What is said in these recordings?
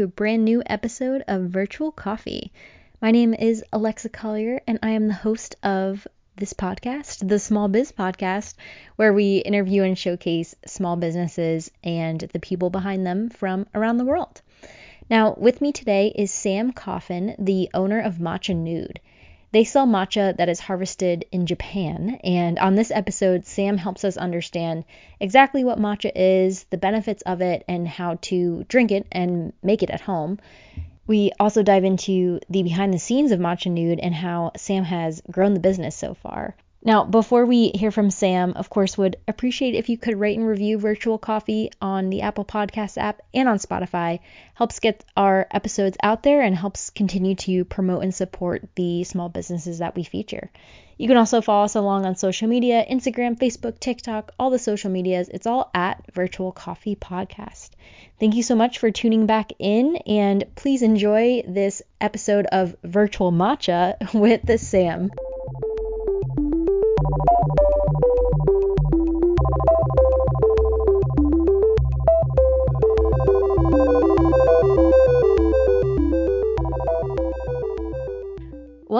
to a brand new episode of Virtual Coffee. My name is Alexa Collier, and I am the host of this podcast, the Small Biz Podcast, where we interview and showcase small businesses and the people behind them from around the world. Now, with me today is Samm Coffin, the owner of Matcha Nude. They sell matcha that is harvested in Japan, and on this episode, Samm helps us understand exactly what matcha is, the benefits of it, and how to drink it and make it at home. We also dive into the behind the scenes of Matcha Nude and how Samm has grown the business so far. Now, before we hear from Samm, of course, would appreciate if you could rate and review Virtual Coffee on the Apple Podcast app and on Spotify. Helps get our episodes out there and helps continue to promote and support the small businesses that we feature. You can also follow us along on social media Instagram, Facebook, TikTok, all the social medias. It's all at Virtual Coffee Podcast. Thank you so much for tuning back in, and please enjoy this episode of Virtual Matcha with the Samm.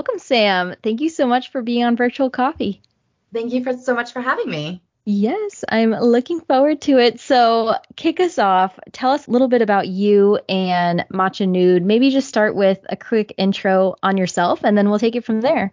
Welcome, Samm. Thank you so much for being on Virtual Coffee. Thank you for so much for having me. Yes, I'm looking forward to it. So, kick us off. Tell us a little bit about you and Matcha Nude. Maybe just start with a quick intro on yourself, and then we'll take it from there.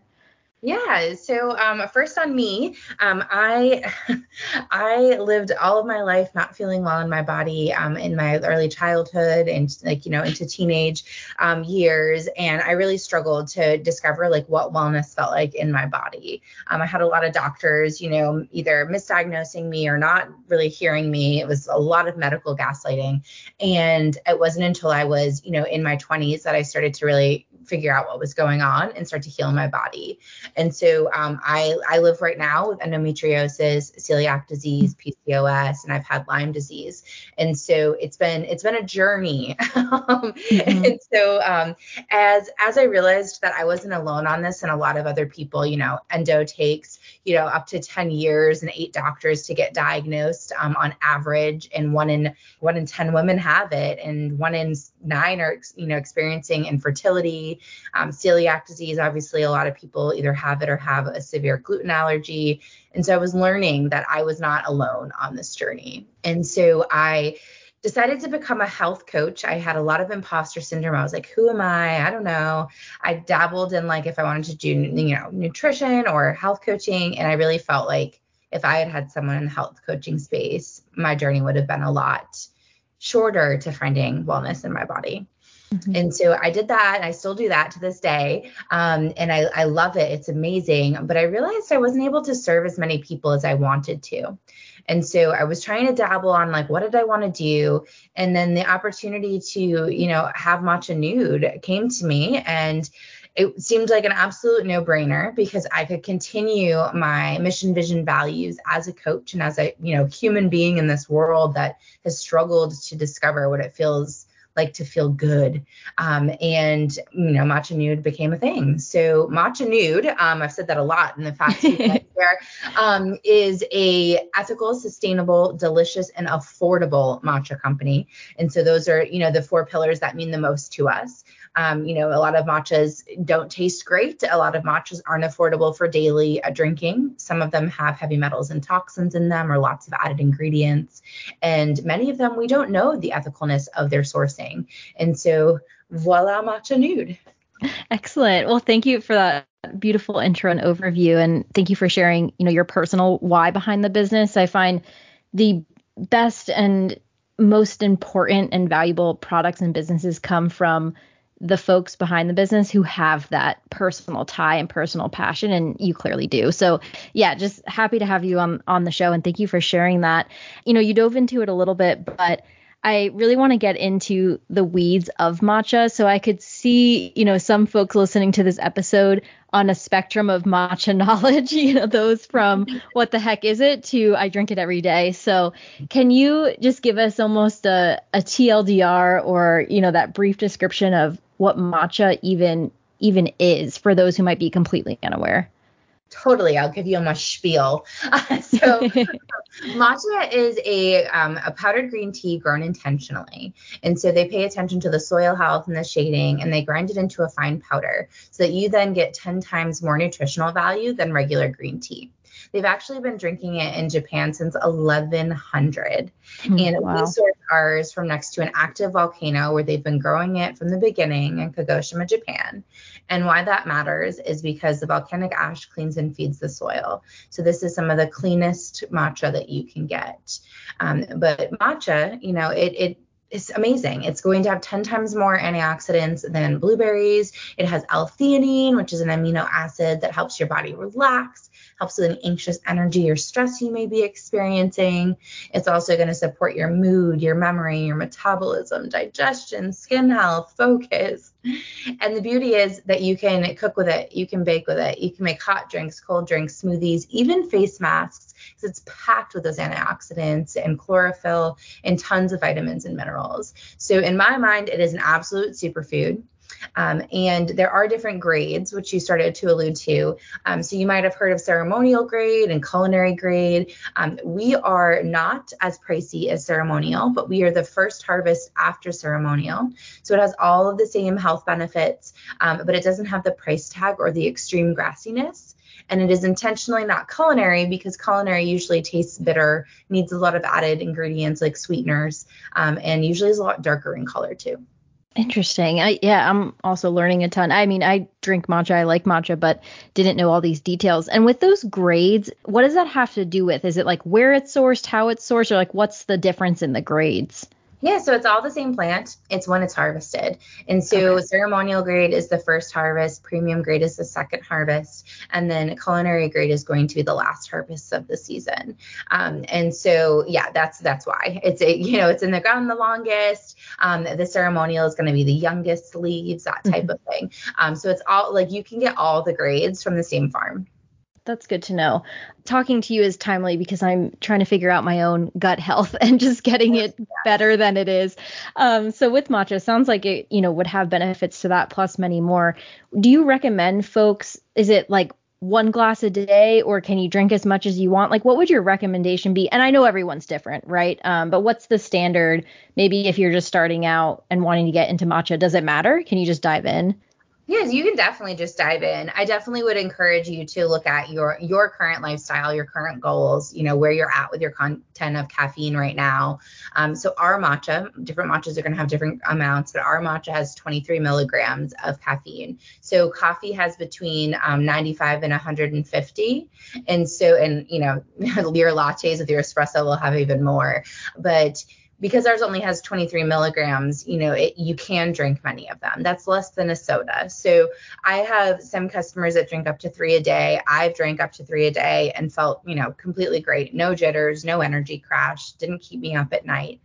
Yeah. So um, first on me, um, I I lived all of my life not feeling well in my body um, in my early childhood and like you know into teenage um, years, and I really struggled to discover like what wellness felt like in my body. Um, I had a lot of doctors, you know, either misdiagnosing me or not really hearing me. It was a lot of medical gaslighting, and it wasn't until I was you know in my 20s that I started to really figure out what was going on and start to heal my body. And so um, I I live right now with endometriosis, celiac disease, PCOS, and I've had Lyme disease. And so it's been it's been a journey. mm-hmm. And so um, as as I realized that I wasn't alone on this, and a lot of other people, you know, endo takes you know up to 10 years and eight doctors to get diagnosed um, on average, and one in one in 10 women have it, and one in nine are you know experiencing infertility, um, celiac disease. Obviously, a lot of people either have it or have a severe gluten allergy, and so I was learning that I was not alone on this journey, and so I decided to become a health coach. I had a lot of imposter syndrome. I was like, who am I? I don't know. I dabbled in like if I wanted to do, you know, nutrition or health coaching. And I really felt like if I had had someone in the health coaching space, my journey would have been a lot shorter to finding wellness in my body. Mm-hmm. And so I did that. And I still do that to this day. Um, and I, I love it. It's amazing. But I realized I wasn't able to serve as many people as I wanted to. And so I was trying to dabble on like, what did I want to do? And then the opportunity to, you know, have Matcha Nude came to me. And it seemed like an absolute no brainer because I could continue my mission, vision, values as a coach and as a, you know, human being in this world that has struggled to discover what it feels like to feel good. Um, and you know, matcha nude became a thing. So matcha nude, um, I've said that a lot in the there, um, is a ethical, sustainable, delicious, and affordable matcha company. And so those are, you know, the four pillars that mean the most to us. Um, you know, a lot of matchas don't taste great. A lot of matchas aren't affordable for daily uh, drinking. Some of them have heavy metals and toxins in them or lots of added ingredients. And many of them, we don't know the ethicalness of their sourcing. And so, voila, matcha nude. Excellent. Well, thank you for that beautiful intro and overview and thank you for sharing, you know, your personal why behind the business. I find the best and most important and valuable products and businesses come from the folks behind the business who have that personal tie and personal passion and you clearly do. So, yeah, just happy to have you on on the show and thank you for sharing that. You know, you dove into it a little bit, but I really want to get into the weeds of matcha so I could see, you know, some folks listening to this episode on a spectrum of matcha knowledge, you know, those from what the heck is it to I drink it every day. So, can you just give us almost a, a TLDR or, you know, that brief description of what matcha even even is for those who might be completely unaware? Totally, I'll give you a spiel. Uh, so, matcha is a um, a powdered green tea grown intentionally, and so they pay attention to the soil health and the shading, and they grind it into a fine powder, so that you then get 10 times more nutritional value than regular green tea. They've actually been drinking it in Japan since 1100. Mm, and wow. we source ours from next to an active volcano where they've been growing it from the beginning in Kagoshima, Japan. And why that matters is because the volcanic ash cleans and feeds the soil. So this is some of the cleanest matcha that you can get. Um, but matcha, you know, it, it it's amazing. It's going to have 10 times more antioxidants than blueberries. It has L-theanine, which is an amino acid that helps your body relax helps with an anxious energy or stress you may be experiencing. It's also going to support your mood, your memory, your metabolism, digestion, skin health, focus. And the beauty is that you can cook with it, you can bake with it, you can make hot drinks, cold drinks, smoothies, even face masks because it's packed with those antioxidants and chlorophyll and tons of vitamins and minerals. So in my mind, it is an absolute superfood. Um, and there are different grades, which you started to allude to. Um, so you might have heard of ceremonial grade and culinary grade. Um, we are not as pricey as ceremonial, but we are the first harvest after ceremonial. So it has all of the same health benefits, um, but it doesn't have the price tag or the extreme grassiness and it is intentionally not culinary because culinary usually tastes bitter, needs a lot of added ingredients like sweeteners, um, and usually is a lot darker in color too. Interesting. I yeah, I'm also learning a ton. I mean, I drink matcha, I like matcha, but didn't know all these details. And with those grades, what does that have to do with? Is it like where it's sourced, how it's sourced, or like what's the difference in the grades? Yeah, so it's all the same plant. It's when it's harvested. And so okay. ceremonial grade is the first harvest, premium grade is the second harvest, and then culinary grade is going to be the last harvest of the season. Um, and so yeah, that's that's why it's a you know it's in the ground the longest. Um, the ceremonial is going to be the youngest leaves, that type mm-hmm. of thing. Um, so it's all like you can get all the grades from the same farm that's good to know. Talking to you is timely because I'm trying to figure out my own gut health and just getting it better than it is. Um, so with matcha, sounds like it, you know, would have benefits to that plus many more. Do you recommend folks? Is it like one glass a day, or can you drink as much as you want? Like, what would your recommendation be? And I know everyone's different, right? Um, but what's the standard? Maybe if you're just starting out and wanting to get into matcha, does it matter? Can you just dive in? Yes, you can definitely just dive in. I definitely would encourage you to look at your your current lifestyle, your current goals, you know, where you're at with your content of caffeine right now. Um, so our matcha, different matchas are going to have different amounts, but our matcha has 23 milligrams of caffeine. So coffee has between um, 95 and 150, and so and you know your lattes with your espresso will have even more, but because ours only has 23 milligrams, you know, it, you can drink many of them. That's less than a soda. So I have some customers that drink up to three a day. I've drank up to three a day and felt, you know, completely great. No jitters, no energy crash, didn't keep me up at night.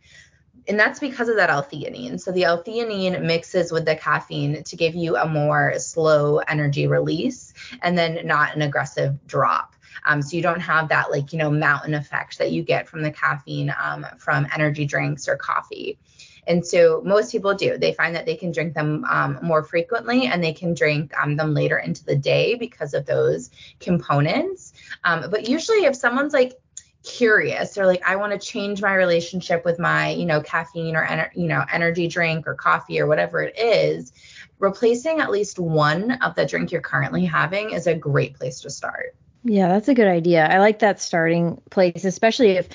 And that's because of that L-theanine. So the L-theanine mixes with the caffeine to give you a more slow energy release and then not an aggressive drop. Um, so you don't have that like, you know, mountain effect that you get from the caffeine um, from energy drinks or coffee. And so most people do. They find that they can drink them um, more frequently and they can drink um, them later into the day because of those components. Um, but usually, if someone's like curious or like I want to change my relationship with my, you know, caffeine or ener- you know, energy drink or coffee or whatever it is, replacing at least one of the drink you're currently having is a great place to start. Yeah, that's a good idea. I like that starting place, especially if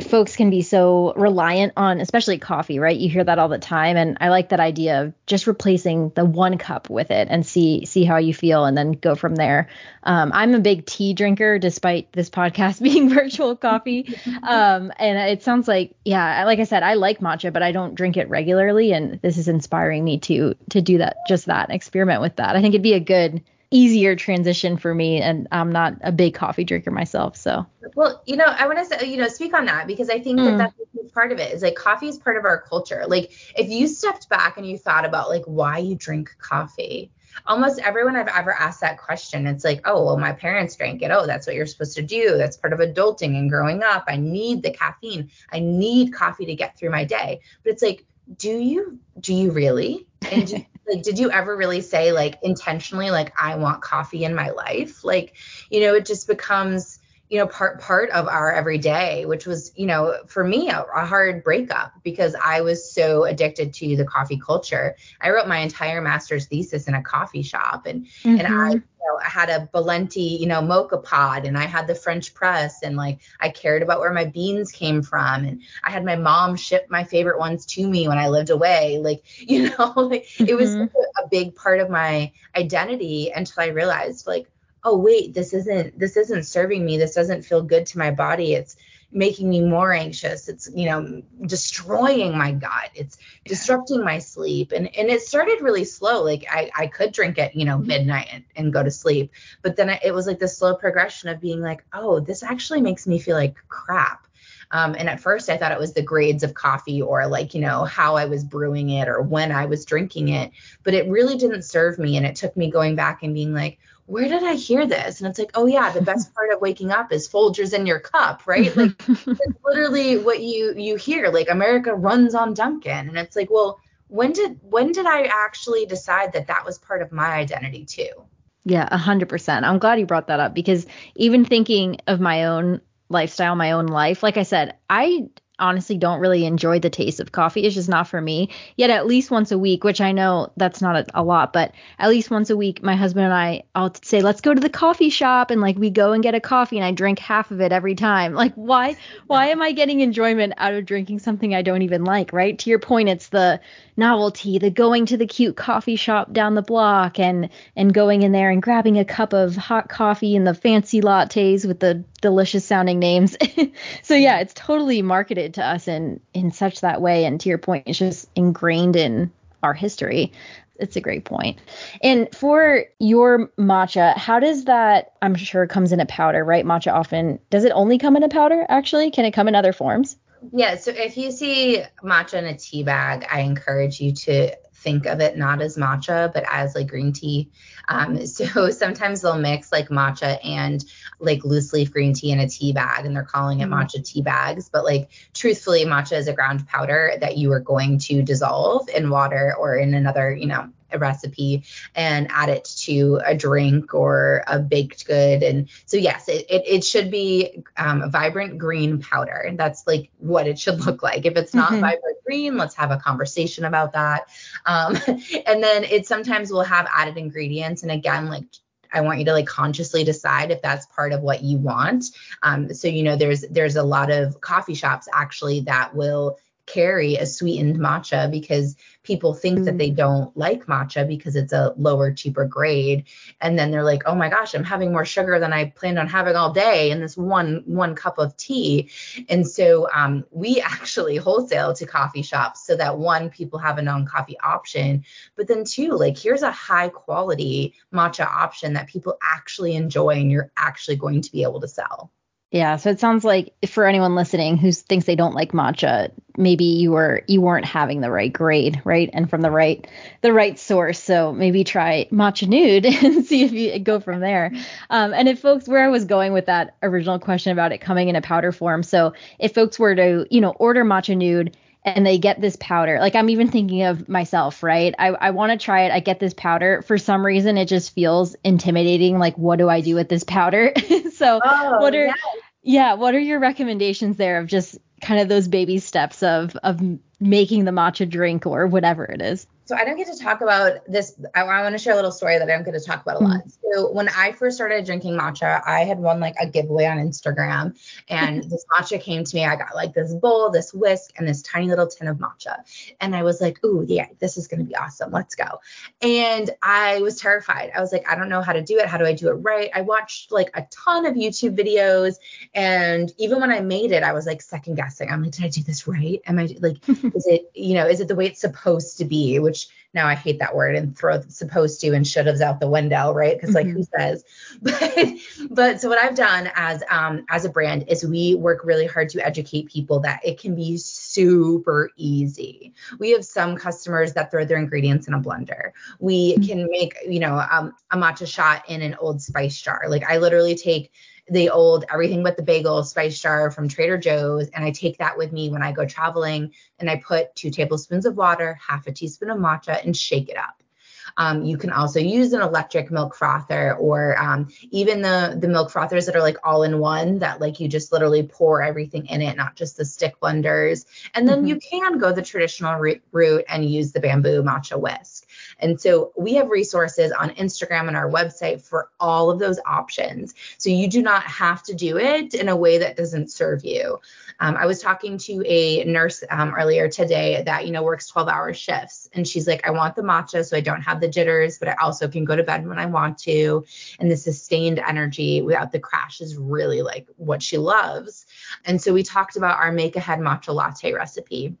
folks can be so reliant on especially coffee, right? You hear that all the time and I like that idea of just replacing the one cup with it and see see how you feel and then go from there. Um, I'm a big tea drinker despite this podcast being virtual coffee. Um, and it sounds like yeah, like I said I like matcha but I don't drink it regularly and this is inspiring me to to do that just that experiment with that. I think it'd be a good easier transition for me and I'm not a big coffee drinker myself so. Well you know I want to say you know speak on that because I think mm. that that's a huge part of it is like coffee is part of our culture. Like if you stepped back and you thought about like why you drink coffee almost everyone I've ever asked that question it's like oh well my parents drank it. Oh that's what you're supposed to do. That's part of adulting and growing up. I need the caffeine. I need coffee to get through my day. But it's like do you do you really? And like did you ever really say like intentionally like I want coffee in my life? Like, you know, it just becomes you know part part of our everyday which was you know for me a, a, hard breakup because i was so addicted to the coffee culture i wrote my entire master's thesis in a coffee shop and mm-hmm. and i you know, I had a Bialetti, you know, mocha pod and I had the French press and like I cared about where my beans came from and I had my mom ship my favorite ones to me when I lived away. Like, you know, like mm-hmm. it was mm-hmm. a big part of my identity until I realized like, oh wait this isn't this isn't serving me. This doesn't feel good to my body. It's making me more anxious. It's you know destroying my gut. It's disrupting my sleep. And and it started really slow. Like i i could drink at you know midnight and, and go to sleep. But then it was like the slow progression of being like oh this actually makes me feel like crap. Um, and at first I thought it was the grades of coffee or like, you know, how I was brewing it or when I was drinking it. But it really didn't serve me. And it took me going back and being like, where did I hear this? And it's like, oh yeah, the best part of waking up is Folgers in your cup, right? Like it's literally what you you hear. Like America runs on Dunkin', and it's like, well, when did when did I actually decide that that was part of my identity too? Yeah, a hundred percent. I'm glad you brought that up because even thinking of my own lifestyle, my own life, like I said, I honestly don't really enjoy the taste of coffee. It's just not for me. Yet at least once a week, which I know that's not a, a, lot, but at least once a week, my husband and I, I'll say, let's go to the coffee shop, and like we go and get a coffee, and I drink half of it every time. Like why, why am I getting enjoyment out of drinking something I don't even like? Right? To your point, it's the novelty, the going to the cute coffee shop down the block and and going in there and grabbing a cup of hot coffee and the fancy lattes with the delicious sounding names. so yeah, mm-hmm. it's totally marketed to us in in such that way and to your point, it's just ingrained in our history. It's a great point. And for your matcha, how does that I'm sure comes in a powder, right? Matcha often does it only come in a powder actually? Can it come in other forms? Yeah, so if you see matcha in a tea bag, I encourage you to think of it not as matcha, but as like green tea. Um, so sometimes they'll mix like matcha and like loose leaf green tea in a tea bag and they're calling it mm-hmm. matcha tea bags. But like truthfully, matcha is a ground powder that you are going to dissolve in water or in another, you know, a recipe and add it to a drink or a baked good. And so, yes, it, it, it should be um, a vibrant green powder. That's like what it should look like. If it's not mm-hmm. vibrant green, let's have a conversation about that. Um, and then it sometimes will have added ingredients. And again, like I want you to like consciously decide if that's part of what you want. Um, so you know, there's there's a lot of coffee shops actually that will carry a sweetened matcha because people think mm. that they mm. don't like matcha because it's a lower cheaper grade and then they're like oh my gosh i'm having more sugar than i planned on having all day in this one one cup of tea and so um, we actually wholesale to coffee shops so that one people have a non-coffee option but then two like here's a high quality matcha option that people actually enjoy and you're actually going to be able to sell yeah, so it sounds like for anyone listening who thinks they don't like matcha, maybe you were you weren't having the right grade, right, and from the right the right source. So maybe try matcha nude and see if you go from there. Um, and if folks, where I was going with that original question about it coming in a powder form, so if folks were to you know order matcha nude and they get this powder. Like I'm even thinking of myself, right? I, I want to try it. I get this powder. For some reason, it just feels intimidating. Like, what do I do with this powder? so, oh, what are yeah, what are your recommendations there of just kind of those baby steps of of making the matcha drink or whatever it is? So I don't get to talk about this. I, I want to share a little story that I don't get to talk about a lot. Mm-hmm. So when I first started drinking matcha, I had won like a giveaway on Instagram, and this matcha came to me. I got like this bowl, this whisk, and this tiny little tin of matcha, and I was like, "Ooh, yeah, this is gonna be awesome. Let's go." And I was terrified. I was like, "I don't know how to do it. How do I do it right?" I watched like a ton of YouTube videos, and even when I made it, I was like second guessing. I'm like, "Did I do this right? Am I like, is it, you know, is it the way it's supposed to be?" Which now I hate that word and throw supposed to and should have's out the window, right? Because mm-hmm. like who says? But but so what I've done as um as a brand is we work really hard to educate people that it can be super easy. We have some customers that throw their ingredients in a blender. We mm-hmm. can make you know um, a matcha shot in an old spice jar. Like I literally take the old everything but the bagel spice jar from Trader Joe's. And I take that with me when I go traveling and I put two tablespoons of water, half a teaspoon of matcha, and shake it up. Um, you can also use an electric milk frother or um, even the the milk frothers that are like all in one that like you just literally pour everything in it, not just the stick blenders. And then mm-hmm. you can go the traditional route and use the bamboo matcha whisk. And so we have resources on Instagram and our website for all of those options. So you do not have to do it in a way that doesn't serve you. Um, I was talking to a nurse um, earlier today that, you know, works 12 hour shifts. And she's like, I want the matcha so I don't have the jitters, but I also can go to bed when I want to. And the sustained energy without the crash is really like what she loves. And so we talked about our make ahead matcha latte recipe.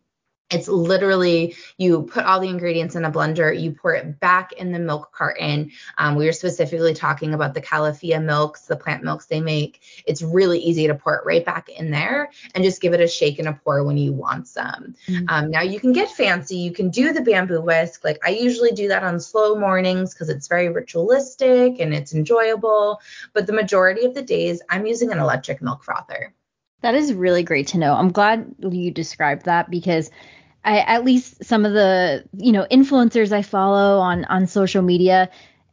It's literally you put all the ingredients in a blender, you pour it back in the milk carton. Um, we were specifically talking about the Califia milks, the plant milks they make. It's really easy to pour it right back in there and just give it a shake and a pour when you want some. Mm-hmm. Um, now you can get fancy. You can do the bamboo whisk. Like I usually do that on slow mornings because it's very ritualistic and it's enjoyable. But the majority of the days, I'm using an electric milk frother. That is really great to know. I'm glad you described that because I at least some of the, you know, influencers I follow on on social media,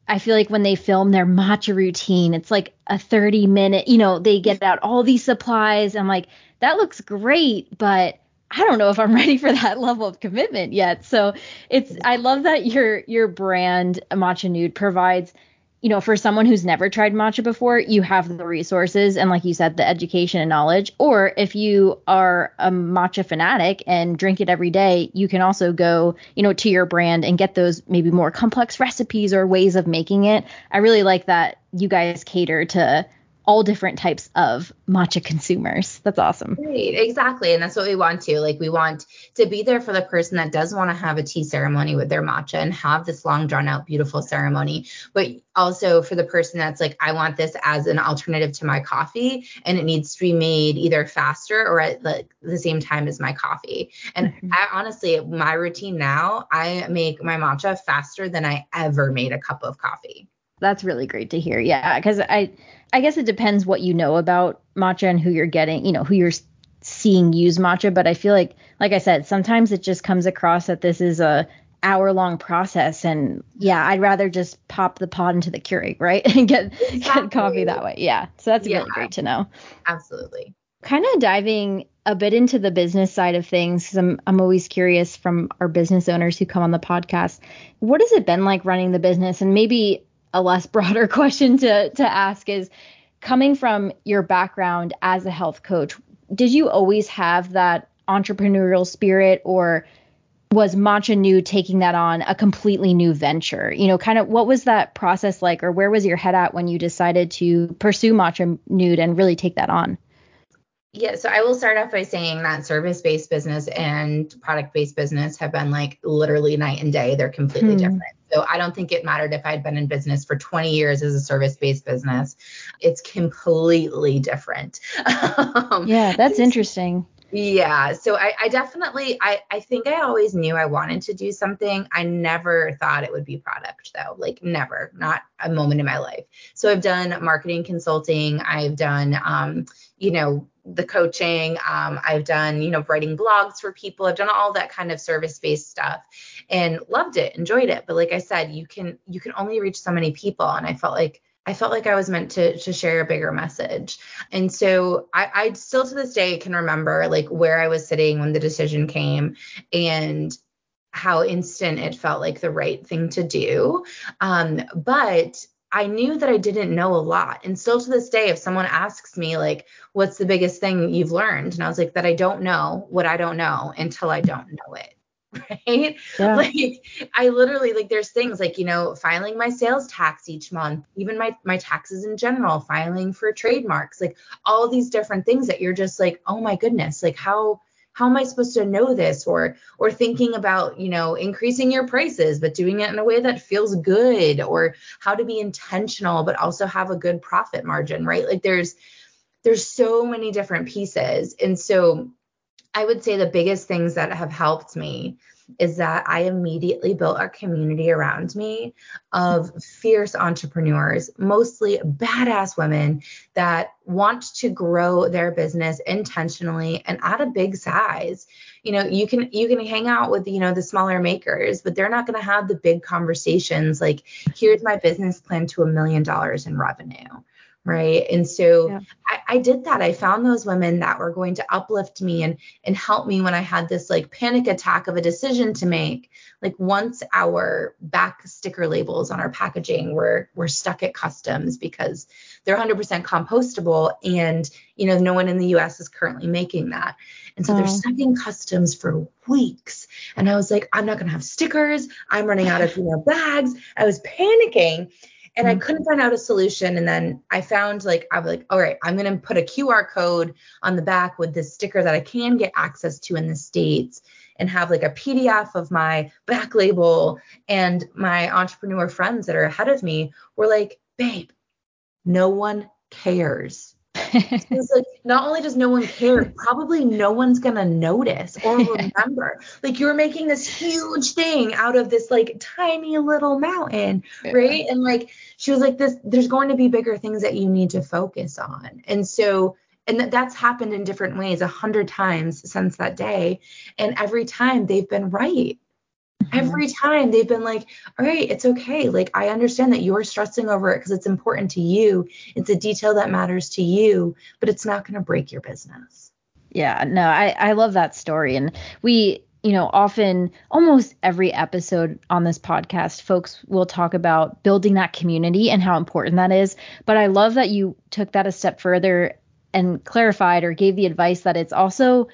I feel like when they film their matcha routine, it's like a 30 minute, you know, they get out all these supplies. I'm like, that looks great, but I don't know if I'm ready for that level of commitment yet. So it's I love that your your brand Matcha Nude provides you know, for someone who's never tried matcha before, you have the resources and, like you said, the education and knowledge. Or if you are a matcha fanatic and drink it every day, you can also go, you know, to your brand and get those maybe more complex recipes or ways of making it. I really like that you guys cater to all different types of matcha consumers. That's awesome. Right, exactly. And that's what we want to. Like we want to be there for the person that does want to have a tea ceremony with their matcha and have this long drawn out beautiful ceremony, but also for the person that's like I want this as an alternative to my coffee and it needs to be made either faster or at like the same time as my coffee. And mm-hmm. I honestly my routine now, I make my matcha faster than I ever made a cup of coffee. That's really great to hear. Yeah, cuz I I guess it depends what you know about matcha and who you're getting, you know, who you're seeing use matcha. But I feel like, like I said, sometimes it just comes across that this is a hour long process. And yeah, I'd rather just pop the pod into the Keurig, right? and get, exactly. get coffee that way. Yeah. So that's yeah. really great to know. Absolutely. Kind of diving a bit into the business side of things because I'm I'm always curious from our business owners who come on the podcast. What has it been like running the business and maybe a less broader question to to ask is coming from your background as a health coach, did you always have that entrepreneurial spirit or was Matcha Nude taking that on a completely new venture? You know, kind of what was that process like or where was your head at when you decided to pursue Matcha Nude and really take that on? Yeah, so I will start off by saying that service based business and product based business have been like literally night and day. They're completely hmm. different. So I don't think it mattered if I'd been in business for 20 years as a service based business. It's completely different. yeah, that's interesting. Yeah. So I, I definitely I, I think I always knew I wanted to do something. I never thought it would be product though. Like never, not a moment in my life. So I've done marketing consulting. I've done um, you know, the coaching. Um, I've done, you know, writing blogs for people. I've done all that kind of service-based stuff and loved it, enjoyed it. But like I said, you can you can only reach so many people. And I felt like I felt like I was meant to to share a bigger message. And so I, I still to this day can remember like where I was sitting when the decision came and how instant it felt like the right thing to do. Um, but I knew that I didn't know a lot. And still to this day, if someone asks me, like, what's the biggest thing you've learned? And I was like, that I don't know what I don't know until I don't know it. Right. Yeah. Like, I literally, like, there's things like, you know, filing my sales tax each month, even my, my taxes in general, filing for trademarks, like, all these different things that you're just like, oh my goodness, like, how, how am i supposed to know this? Or or thinking about you know increasing your prices but doing it in a way that feels good or how to be intentional but also have a good profit margin right? Like there's there's so many different pieces. And so i would say the biggest things that have helped me is that I immediately built a community around me of fierce entrepreneurs, mostly badass women that want to grow their business intentionally and at a big size. you know, you can you can hang out with, you know, the smaller makers, but they're not going to have the big conversations like here's my business plan to a million dollars in revenue right? And so yeah. I, I, did that. I found those women that were going to uplift me and and help me when i had this like panic attack of a decision to make. Like once our back sticker labels on our packaging were were stuck at customs because they're 100% compostable and you know no one in the us is currently making that. And so they're mm. stuck in customs for weeks. And i was like i'm not going to have stickers. I'm running out of you know bags. I was panicking and I mm-hmm. couldn't find out a solution. And then I found like, I was like, all right, I'm going to put a QR code on the back with this sticker that I can get access to in the States and have like a PDF of my back label. And my entrepreneur friends that are ahead of me were like, babe, no one cares. It's like not only does no one care, probably no one's gonna notice or remember. like you're making this huge thing out of this like tiny little mountain, yeah. right? And like she was like this, there's going to be bigger things that you need to focus on. And so and that's happened in different ways a hundred times since that day. And every time they've been right. Mm-hmm. Every time they've been like, all right, it's okay. Like, I understand that you're stressing over it because it's important to you. It's a detail that matters to you, but it's not going to break your business. Yeah, no, I, I love that story. And we, you know, often almost every episode on this podcast, folks will talk about building that community and how important that is. But I love that you took that a step further and clarified or gave the advice that it's also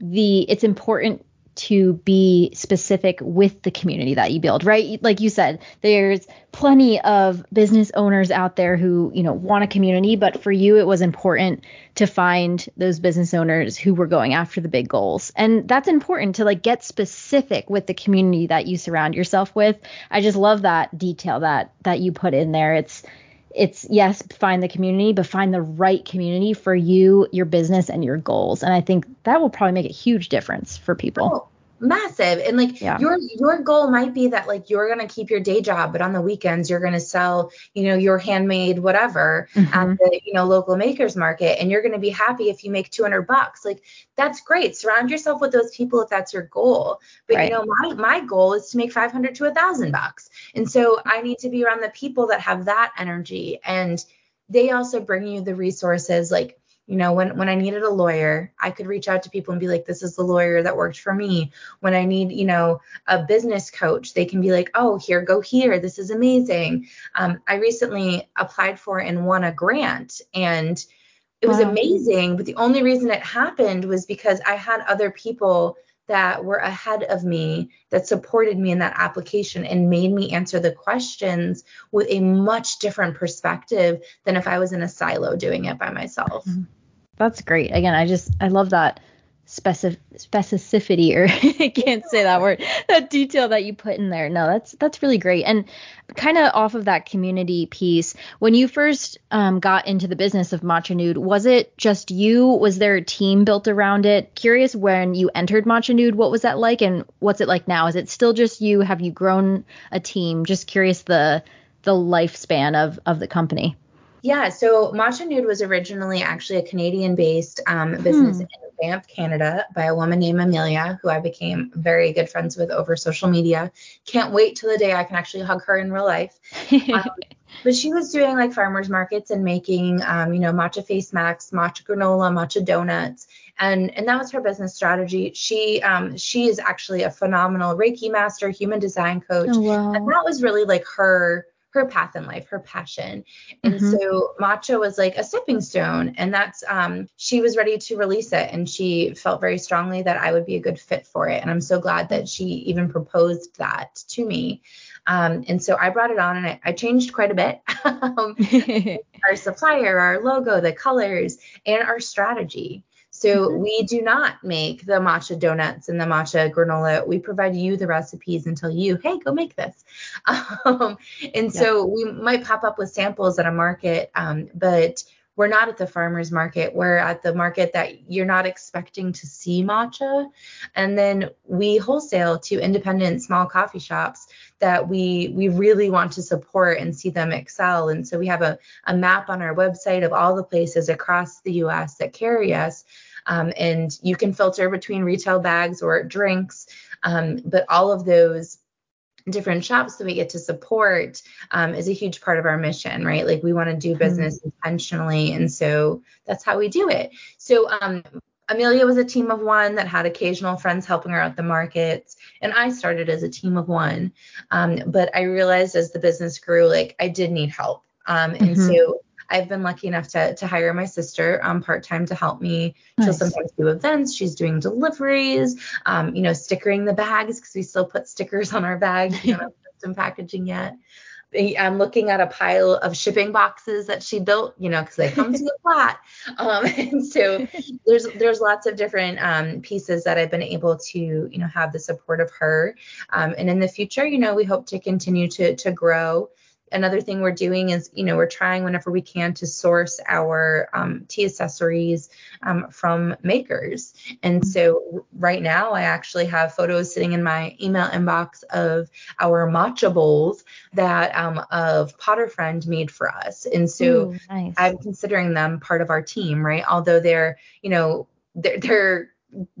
the it's important to be specific with the community that you build, right? Like you said, there's plenty of business owners out there who, you know, want a community, but for you it was important to find those business owners who were going after the big goals. And that's important to like get specific with the community that you surround yourself with. I just love that detail that that you put in there. It's it's yes, find the community, but find the right community for you, your business, and your goals. And I think that will probably make a huge difference for people. Oh, massive and like yeah. your your goal might be that like you're going to keep your day job but on the weekends you're going to sell you know your handmade whatever mm-hmm. at the you know local makers market and you're going to be happy if you make 200 bucks like that's great surround yourself with those people if that's your goal but right. you know my my goal is to make 500 to a thousand bucks and so i need to be around the people that have that energy and they also bring you the resources like you know, when when I needed a lawyer, I could reach out to people and be like, this is the lawyer that worked for me. When I need, you know, a business coach, they can be like, oh, here, go here. This is amazing. Um, I recently applied for and won a grant and it was wow. amazing. But the only reason it happened was because I had other people that were ahead of me that supported me in that application and made me answer the questions with a much different perspective than if I was in a silo doing it by myself. Mm-hmm. That's great. Again, I just I love that specific specificity or I can't say that word that detail that you put in there. No, that's that's really great. And kind of off of that community piece, when you first um, got into the business of Matcha Nude, was it just you? Was there a team built around it? Curious when you entered Matcha Nude, what was that like, and what's it like now? Is it still just you? Have you grown a team? Just curious the the lifespan of of the company. Yeah, so Matcha Nude was originally actually a Canadian-based um, business hmm. in Banff, Canada, by a woman named Amelia, who I became very good friends with over social media. Can't wait till the day I can actually hug her in real life. Um, but she was doing like farmers markets and making, um, you know, matcha face masks, matcha granola, matcha donuts, and and that was her business strategy. She um, she is actually a phenomenal Reiki master, human design coach, oh, wow. and that was really like her her path in life, her passion. And mm-hmm. so matcha was like a stepping stone. And that's um she was ready to release it and she felt very strongly that I would be a good fit for it. And I'm so glad that she even proposed that to me. Um, and so I brought it on and I, I changed quite a bit. um, our supplier, our logo, the colors, and our strategy. So mm-hmm. we do not make the matcha donuts and the matcha granola. We provide you the recipes and tell you, hey, go make this. Um, and yeah. so we might pop up with samples at a market, um, but we're not at the farmers market. We're at the market that you're not expecting to see matcha. And then we wholesale to independent small coffee shops that we we really want to support and see them excel. And so we have a, a map on our website of all the places across the US that carry us Um, and you can filter between retail bags or drinks. Um, but all of those different shops that we get to support um, is a huge part of our mission, right? Like we want to do mm-hmm. business mm-hmm. intentionally, and so that's how we do it. So um, Amelia was a team of one that had occasional friends helping her out the markets, and I started as a team of one. Um, but I realized as the business grew, like I did need help, um, and mm-hmm. so I've been lucky enough to to hire my sister um, part time to help me. Nice. She'll sometimes do events. She's doing deliveries, um, you know, stickering the bags because we still put stickers on our bags. You know, custom packaging yet. I'm looking at a pile of shipping boxes that she built, you know, because they come to a flat. Um, and so there's there's lots of different um, pieces that I've been able to, you know, have the support of her. Um, and in the future, you know, we hope to continue to to grow another thing we're doing is, you know, we're trying whenever we can to source our um, tea accessories um, from makers. And so right now, I actually have photos sitting in my email inbox of our matcha bowls that um, of Potter Friend made for us. And so Ooh, nice. I'm considering them part of our team, right? Although they're, you know, they're, they're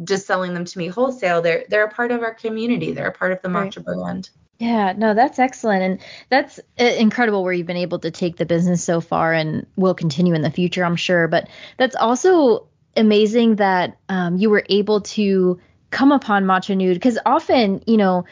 just selling them to me wholesale. They're they're a part of our community. They're a part of the matcha right. brand. Yeah, no, that's excellent. And that's uh, incredible where you've been able to take the business so far and will continue in the future, I'm sure. But that's also amazing that um, you were able to come upon Matcha Nude because often, you know,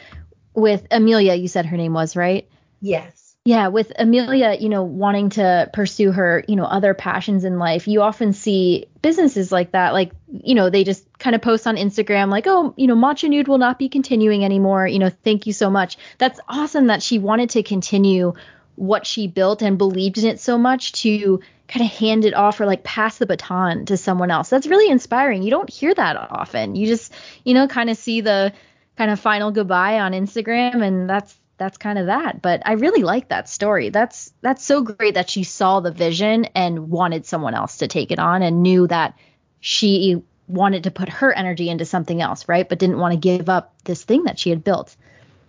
with Amelia, you said her name was, right? Yes. Yeah, with Amelia, you know, wanting to pursue her, you know, other passions in life, you often see businesses like that, like, you know, they just kind of post on Instagram, like, oh, you know, Matcha Nude will not be continuing anymore. You know, thank you so much. That's awesome that she wanted to continue what she built and believed in it so much to kind of hand it off or like pass the baton to someone else. That's really inspiring. You don't hear that often. You just, you know, kind of see the kind of final goodbye on Instagram and that's that's kind of that. But I really like that story. That's that's so great that she saw the vision and wanted someone else to take it on and knew that she wanted to put her energy into something else, right? But didn't want to give up this thing that she had built.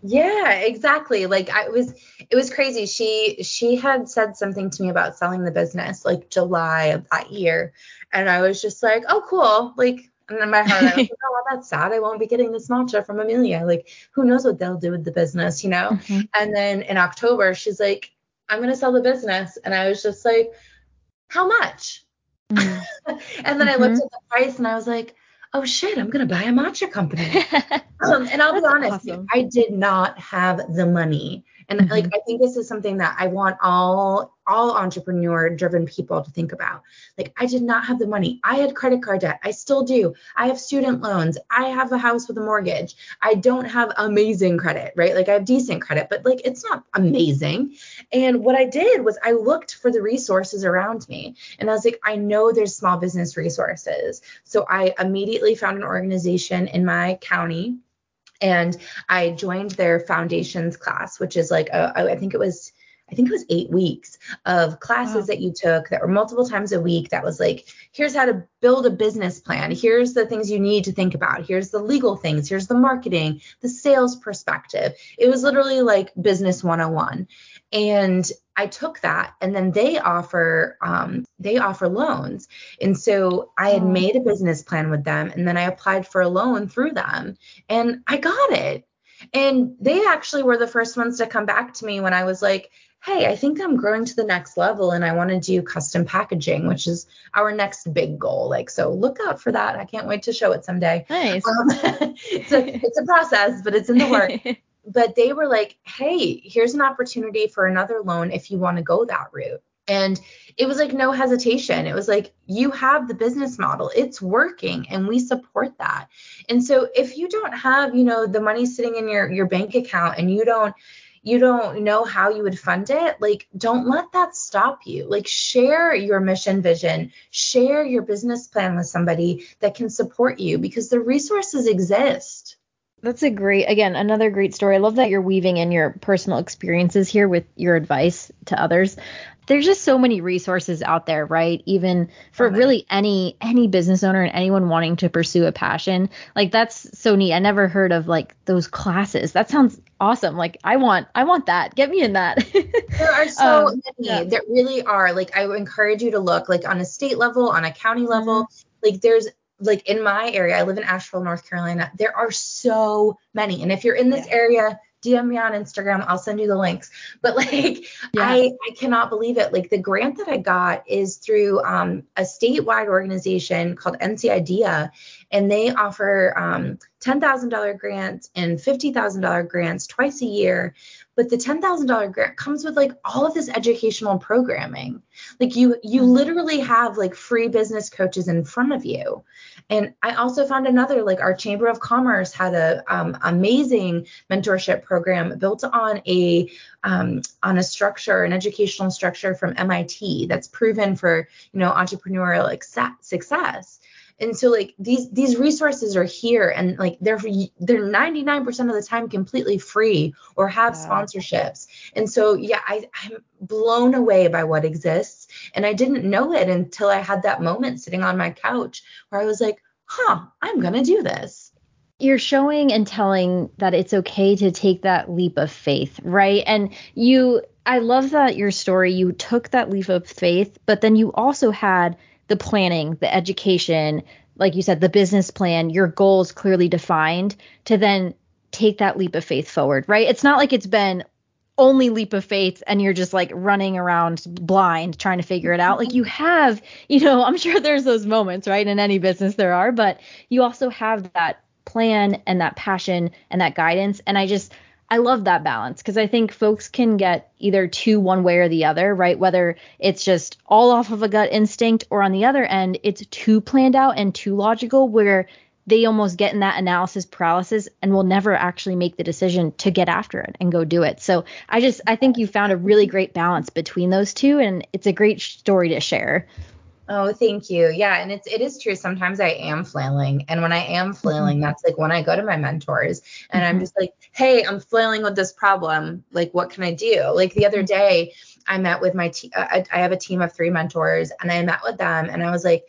Yeah, exactly. Like I was it was crazy. She she had said something to me about selling the business like July of that year. And I was just like, oh cool. Like and in my heart, I was like, oh, well, that's sad. I won't be getting this matcha from Amelia. Like, who knows what they'll do with the business, you know? Mm-hmm. And then in October, she's like, I'm going to sell the business. And I was just like, how much? Mm-hmm. and then I looked mm-hmm. at the price and I was like, oh shit, I'm going to buy a matcha company. um, and I'll be honest, awesome. I did not have the money. And mm-hmm. like, I think this is something that I want all all entrepreneur driven people to think about. Like, I did not have the money. I had credit card debt. I still do. I have student loans. I have a house with a mortgage. I don't have amazing credit, right? Like, I have decent credit, but like, it's not amazing. And what I did was I looked for the resources around me and I was like, I know there's small business resources. So I immediately found an organization in my county and I joined their foundations class, which is like a, I think it was I think it was eight weeks of classes wow. that you took that were multiple times a week. That was like, here's how to build a business plan. Here's the things you need to think about. Here's the legal things. Here's the marketing, the sales perspective. It was literally like business 101. And I took that and then they offer um, they offer loans. And so I had made a business plan with them and then I applied for a loan through them and I got it. And they actually were the first ones to come back to me when I was like, hey, I think I'm growing to the next level and I want to do custom packaging, which is our next big goal. Like, so look out for that. I can't wait to show it someday. Nice. Um, it's, a, it's a process, but it's in the work. but they were like, hey, here's an opportunity for another loan if you want to go that route. And it was like no hesitation. It was like, you have the business model, it's working, and we support that. And so if you don't have, you know, the money sitting in your, your bank account and you don't, you don't know how you would fund it, like don't let that stop you. Like share your mission vision, share your business plan with somebody that can support you because the resources exist. That's a great, again, another great story. I love that you're weaving in your personal experiences here with your advice to others there's just so many resources out there right even for okay. really any any business owner and anyone wanting to pursue a passion like that's so neat i never heard of like those classes that sounds awesome like i want i want that get me in that there are so um, many yeah. there really are like i would encourage you to look like on a state level on a county level mm-hmm. like there's like in my area, I live in Asheville, North Carolina. There are so many. And if you're in this area, DM me on Instagram. I'll send you the links. But like, yeah. I I cannot believe it. Like the grant that I got is through um, a statewide organization called NC IDEA, and they offer um, $10,000 grants and $50,000 grants twice a year. But the $10,000 grant comes with like all of this educational programming. Like you you mm-hmm. literally have like free business coaches in front of you. And I also found another like our Chamber of Commerce had a um, amazing mentorship program built on a um, on a structure, an educational structure from MIT that's proven for you know entrepreneurial success and so like these these resources are here and like they're they're 99% of the time completely free or have sponsorships. And so yeah I, i'm blown away by what exists. And i didn't know it until i had that moment sitting on my couch where i was like huh i'm gonna do this. You're showing and telling that it's okay to take that leap of faith, right? And you, I love that your story, you took that leap of faith, but then you also had the planning, the education, like you said, the business plan, your goals clearly defined to then take that leap of faith forward, right? It's not like it's been only leap of faith and you're just like running around blind trying to figure it out. Like you have, you know, I'm sure there's those moments, right? In any business there are, but you also have that plan and that passion and that guidance. And I just, I love that balance because I think folks can get either too one way or the other, right? Whether it's just all off of a gut instinct or on the other end, it's too planned out and too logical where they almost get in that analysis paralysis and will never actually make the decision to get after it and go do it. So I just I think you found a really great balance between those two and it's a great story to share. Oh, thank you. Yeah, and it's it is true. Sometimes I am flailing, and when I am flailing, mm-hmm. that's like when I go to my mentors and mm-hmm. I'm just like, "Hey, I'm flailing with this problem. Like, what can I do?" Like the other mm-hmm. day, I met with my te- uh, I, I have a team of three mentors, and I met with them, and I was like,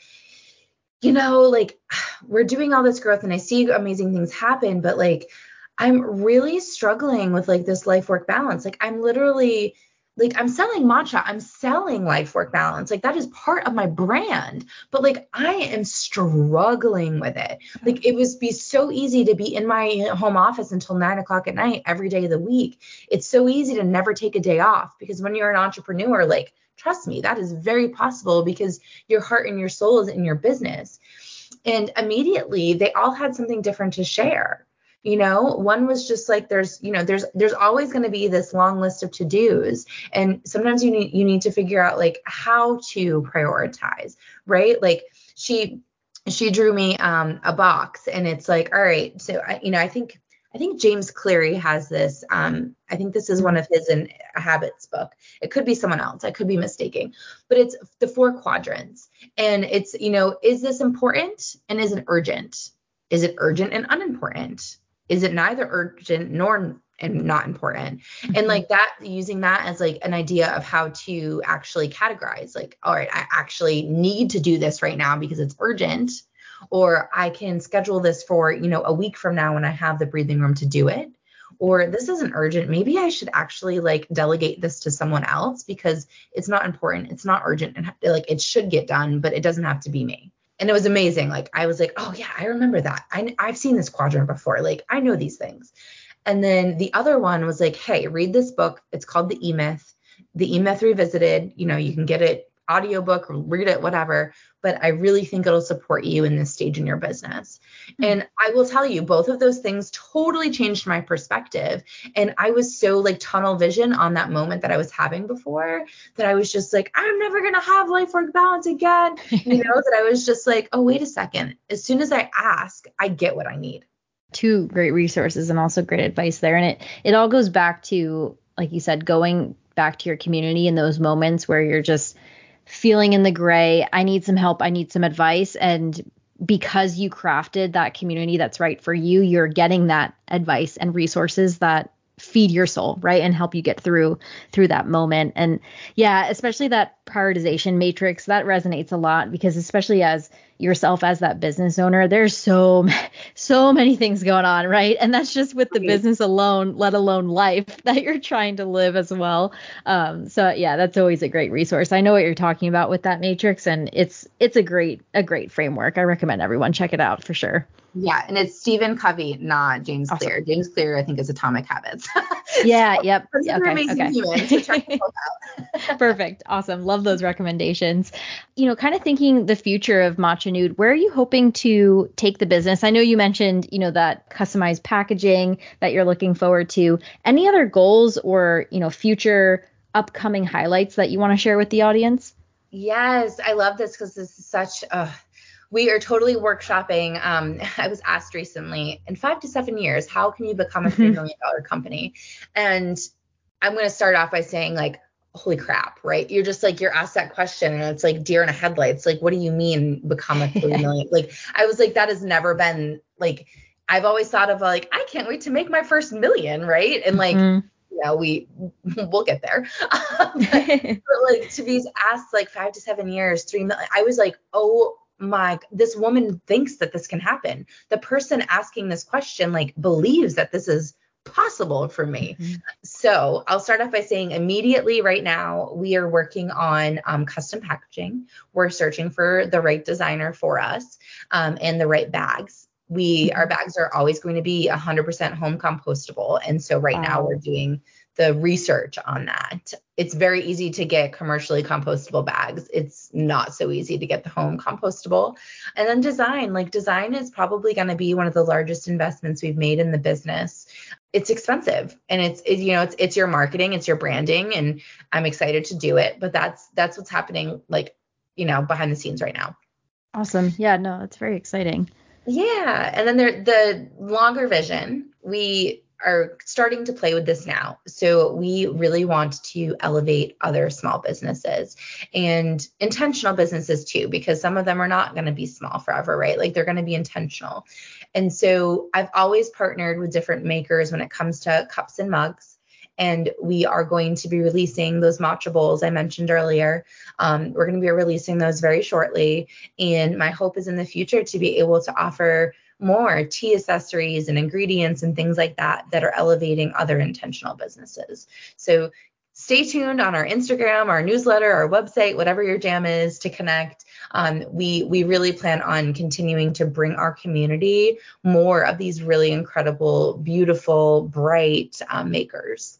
you know, like we're doing all this growth, and I see amazing things happen, but like I'm really struggling with like this life work balance. Like I'm literally like I'm selling matcha, I'm selling life work balance. Like that is part of my brand. But like I am struggling with it. Like it was be so easy to be in my home office until nine o'clock at night every day of the week. It's so easy to never take a day off because when you're an entrepreneur, like trust me, that is very possible because your heart and your soul is in your business. And immediately they all had something different to share you know one was just like there's you know there's there's always going to be this long list of to-dos and sometimes you need you need to figure out like how to prioritize right like she she drew me um a box and it's like all right so I, you know i think I think James Clear has this. Um, I think this is one of his in habits book. It could be someone else. I could be mistaking, but it's the four quadrants, and it's you know, is this important and is it urgent? Is it urgent and unimportant? Is it neither urgent nor and not important. Mm-hmm. and like that using that as like an idea of how to actually categorize like all right i actually need to do this right now because it's urgent or i can schedule this for you know a week from now when i have the breathing room to do it or this isn't urgent. Maybe i should actually like delegate this to someone else because it's not important it's not urgent and like it should get done but it doesn't have to be me and it was amazing. Like I was like, oh yeah, I remember that. I, I've seen this quadrant before. Like I know these things. And then the other one was like, hey, read this book. It's called The E Myth. The E Myth Revisited. You know, you can get it audiobook, or read it, whatever. But I really think it'll support you in this stage in your business. Mm-hmm. And I will tell you, both of those things totally changed my perspective. And I was so like tunnel vision on that moment that I was having before that I was just like, I'm never going to have life work balance again. You know, that I was just like, oh, wait a second. As soon as I ask, I get what I need. Two great resources and also great advice there. And it, it all goes back to, like you said, going back to your community in those moments where you're just feeling in the gray. I need some help. I need some advice. And because you crafted that community that's right for you, you're getting that advice and resources that feed your soul, right? And help you get through through that moment. And yeah, especially that prioritization matrix, that resonates a lot because especially as yourself as that business owner, there's so so many things going on, right? And that's just with the business alone, let alone life that you're trying to live as well. Um, so yeah, that's always a great resource. I know what you're talking about with that matrix, and it's it's a great a great framework. I recommend everyone check it out for sure. Yeah, and it's Stephen Covey, not James awesome. Clear. James Clear, I think, is Atomic Habits. yeah, yep. okay, amazing okay. Humans, so Perfect. Awesome. Love those recommendations. You know, kind of thinking the future of Matcha Nude, where are you hoping to take the business? I know you mentioned, you know, that customized packaging that you're looking forward to. Any other goals or, you know, future upcoming highlights that you want to share with the audience? Yes, I love this because this is such a we are totally workshopping. Um, I was asked recently, in five to seven years, how can you become a $3 mm-hmm. company? And I'm going to start off by saying, like, holy crap, right? You're just like, you're asked that question and it's like deer in a headlights. Like, what do you mean become a three million? like, I was like, that has never been like, I've always thought of like, I can't wait to make my first million, right? And like, mm-hmm. yeah, we we'll get there. but, but like to be asked like five to seven years, three million, I was like, oh my this woman thinks that this can happen the person asking this question like believes that this is possible for me mm-hmm. so i'll start off by saying immediately right now we are working on um, custom packaging we're searching for the right designer for us um, and the right bags we our mm-hmm. bags are always going to be 100% home compostable and so right wow. now we're doing the research on that. It's very easy to get commercially compostable bags. It's not so easy to get the home compostable. And then design, like design is probably going to be one of the largest investments we've made in the business. It's expensive and it's it, you know it's it's your marketing, it's your branding and I'm excited to do it, but that's that's what's happening like, you know, behind the scenes right now. Awesome. Yeah, no, it's very exciting. Yeah, and then there the longer vision, we are starting to play with this now. So we really want to elevate other small businesses and intentional businesses too, because some of them are not going to be small forever, right? Like they're going to be intentional. And so I've always partnered with different makers when it comes to cups and mugs. And we are going to be releasing those matcha bowls I mentioned earlier. Um, we're going to be releasing those very shortly. And my hope is in the future to be able to offer more tea accessories and ingredients and things like that that are elevating other intentional businesses. So stay tuned on our Instagram, our newsletter, our website, whatever your jam is to connect. Um, we we really plan on continuing to bring our community more of these really incredible, beautiful, bright um, makers.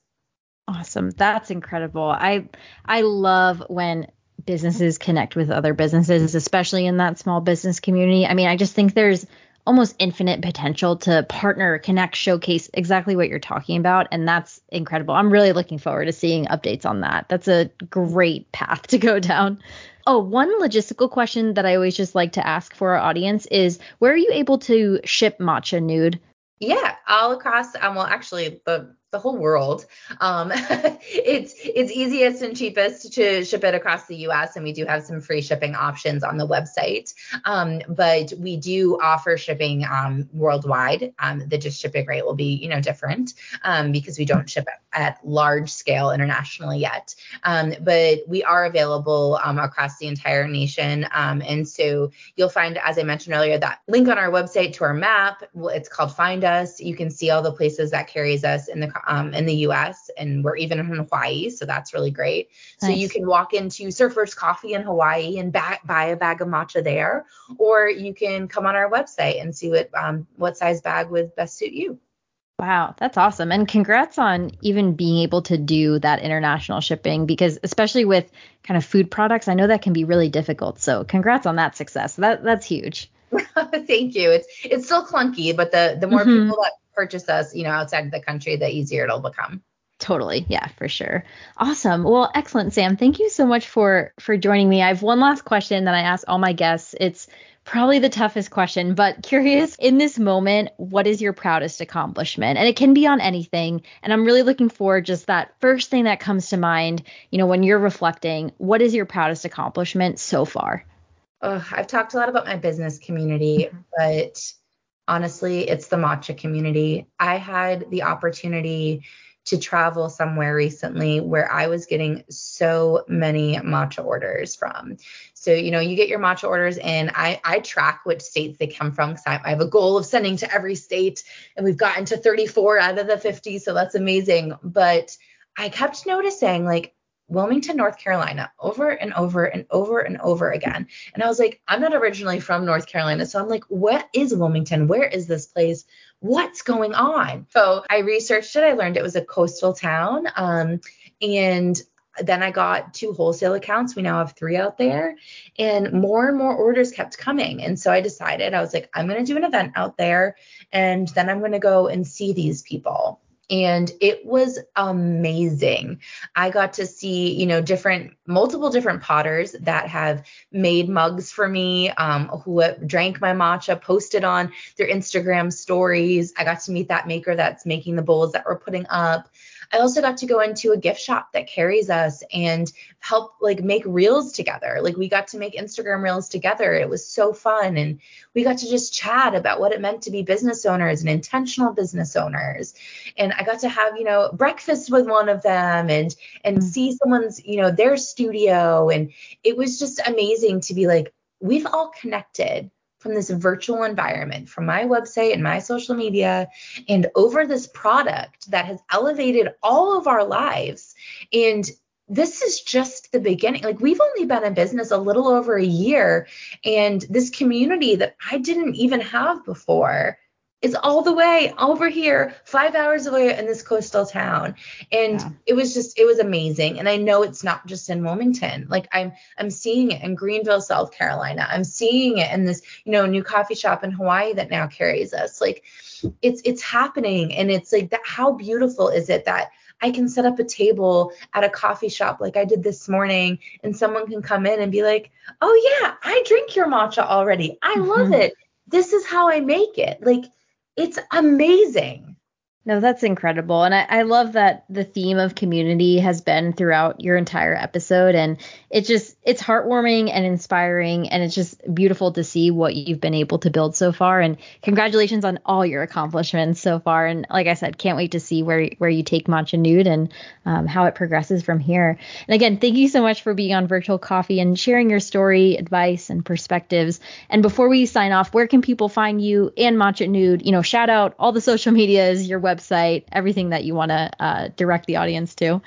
Awesome, that's incredible. I I love when businesses connect with other businesses, especially in that small business community. I mean, I just think there's almost infinite potential to partner, connect, showcase exactly what you're talking about. And that's incredible. I'm really looking forward to seeing updates on that. That's a great path to go down. Oh, one logistical question that I always just like to ask for our audience is where are you able to ship matcha nude? Yeah, all across um well actually the the whole world. Um, it's it's easiest and cheapest to ship it across the U.S. and we do have some free shipping options on the website. Um, but we do offer shipping um, worldwide. Um, the just shipping rate will be you know different um, because we don't ship at large scale internationally yet. Um, but we are available across the entire nation. and so you'll find, as I mentioned earlier, that link on our website to our map. It's called Find Us. You can see all the places that carries us in the um, in the US and we're even in Hawaii. So that's really great. Nice. So you can walk into Surfers Coffee in Hawaii and ba- buy a bag of matcha there, or you can come on our website and see what um, what size bag would best suit you. Wow, that's awesome. And congrats on even being able to do that international shipping because especially with kind of food products, I know that can be really difficult. So congrats on that success. That that's huge. Thank you. It's it's still clunky, but the the more mm-hmm. people that purchase us, you know, outside of the country, the easier it'll become. Totally. Yeah, for sure. Awesome. Well, excellent, Samm. Thank you so much for for joining me. I have one last question that I ask all my guests. It's probably the toughest question, but curious in this moment, what is your proudest accomplishment? And it can be on anything. And I'm really looking for just that first thing that comes to mind, you know, when you're reflecting, what is your proudest accomplishment so far? Oh, I've talked a lot about my business community, mm-hmm. but honestly, it's the matcha community. I had the opportunity to travel somewhere recently where I was getting so many matcha orders from. So, you know, you get your matcha orders in. I, I track which states they come from because I, I have a goal of sending to every state, and we've gotten to 34 out of the 50. So that's amazing. But I kept noticing like Wilmington, North Carolina, over and over and over and over again. And I was like, I'm not originally from North Carolina. So I'm like, what is Wilmington? Where is this place? What's going on? So I researched it. I learned it was a coastal town. Um, and then I got two wholesale accounts. We now have three out there, and more and more orders kept coming. And so I decided, I was like, I'm going to do an event out there, and then I'm going to go and see these people and it was amazing. I got to see, you know, different, multiple different potters that have made mugs for me, um, who drank my matcha, posted on their Instagram stories. I got to meet that maker that's making the bowls that we're putting up. I also got to go into a gift shop that carries us and help like make reels together. Like we got to make Instagram reels together. It was so fun. And we got to just chat about what it meant to be business owners and intentional business owners. And I got to have, you know, breakfast with one of them and and mm-hmm. see someone's, you know, their studio. And it was just amazing to be like, we've all connected from this virtual environment, from my website and my social media, and over this product that has elevated all of our lives. And this is just the beginning. Like we've only been in business a little over a year, and this community that I didn't even have before is all the way over here, five hours away in this coastal town. And yeah. it was just, it was amazing. And I know it's not just in Wilmington. Like I'm, I'm seeing it in Greenville, South Carolina. I'm seeing it in this, you know, new coffee shop in Hawaii that now carries us. Like it's, it's happening. And it's like that. How beautiful is it that I can set up a table at a coffee shop like I did this morning, and someone can come in and be like, "Oh yeah, I drink your matcha already. I love mm-hmm. it. This is how I make it." Like it's amazing. No, that's incredible. And I, I, love that the theme of community has been throughout your entire episode. And it just, it's heartwarming and inspiring. And it's just beautiful to see what you've been able to build so far. And congratulations on all your accomplishments so far. And like I said, can't wait to see where, where you take Matcha Nude and um, how it progresses from here. And again, thank you so much for being on Virtual Coffee and sharing your story, advice, and perspectives. And before we sign off, where can people find you and Matcha Nude? You know, shout out all the social medias, your website website, everything that you want to uh, direct the audience to.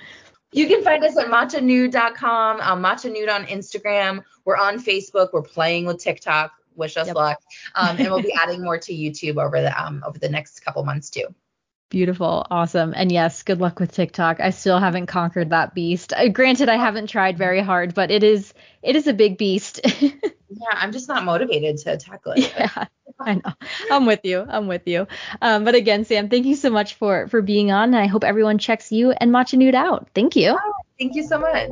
You can find us at matchanude.com, um, Matcha Nude on Instagram. We're on Facebook. We're playing with TikTok. Wish us yep. luck. Um, and we'll be adding more to YouTube over the um, over the next couple months too. Beautiful, awesome, and yes, good luck with TikTok. I still haven't conquered that beast. Uh, granted, I haven't tried very hard, but it is it is a big beast. yeah, I'm just not motivated to tackle it. Yeah, I know. I'm with you. I'm with you. Um, but again, Samm, thank you so much for for being on. And I hope everyone checks you and Matcha Nude out. Thank you. Oh, thank you so much.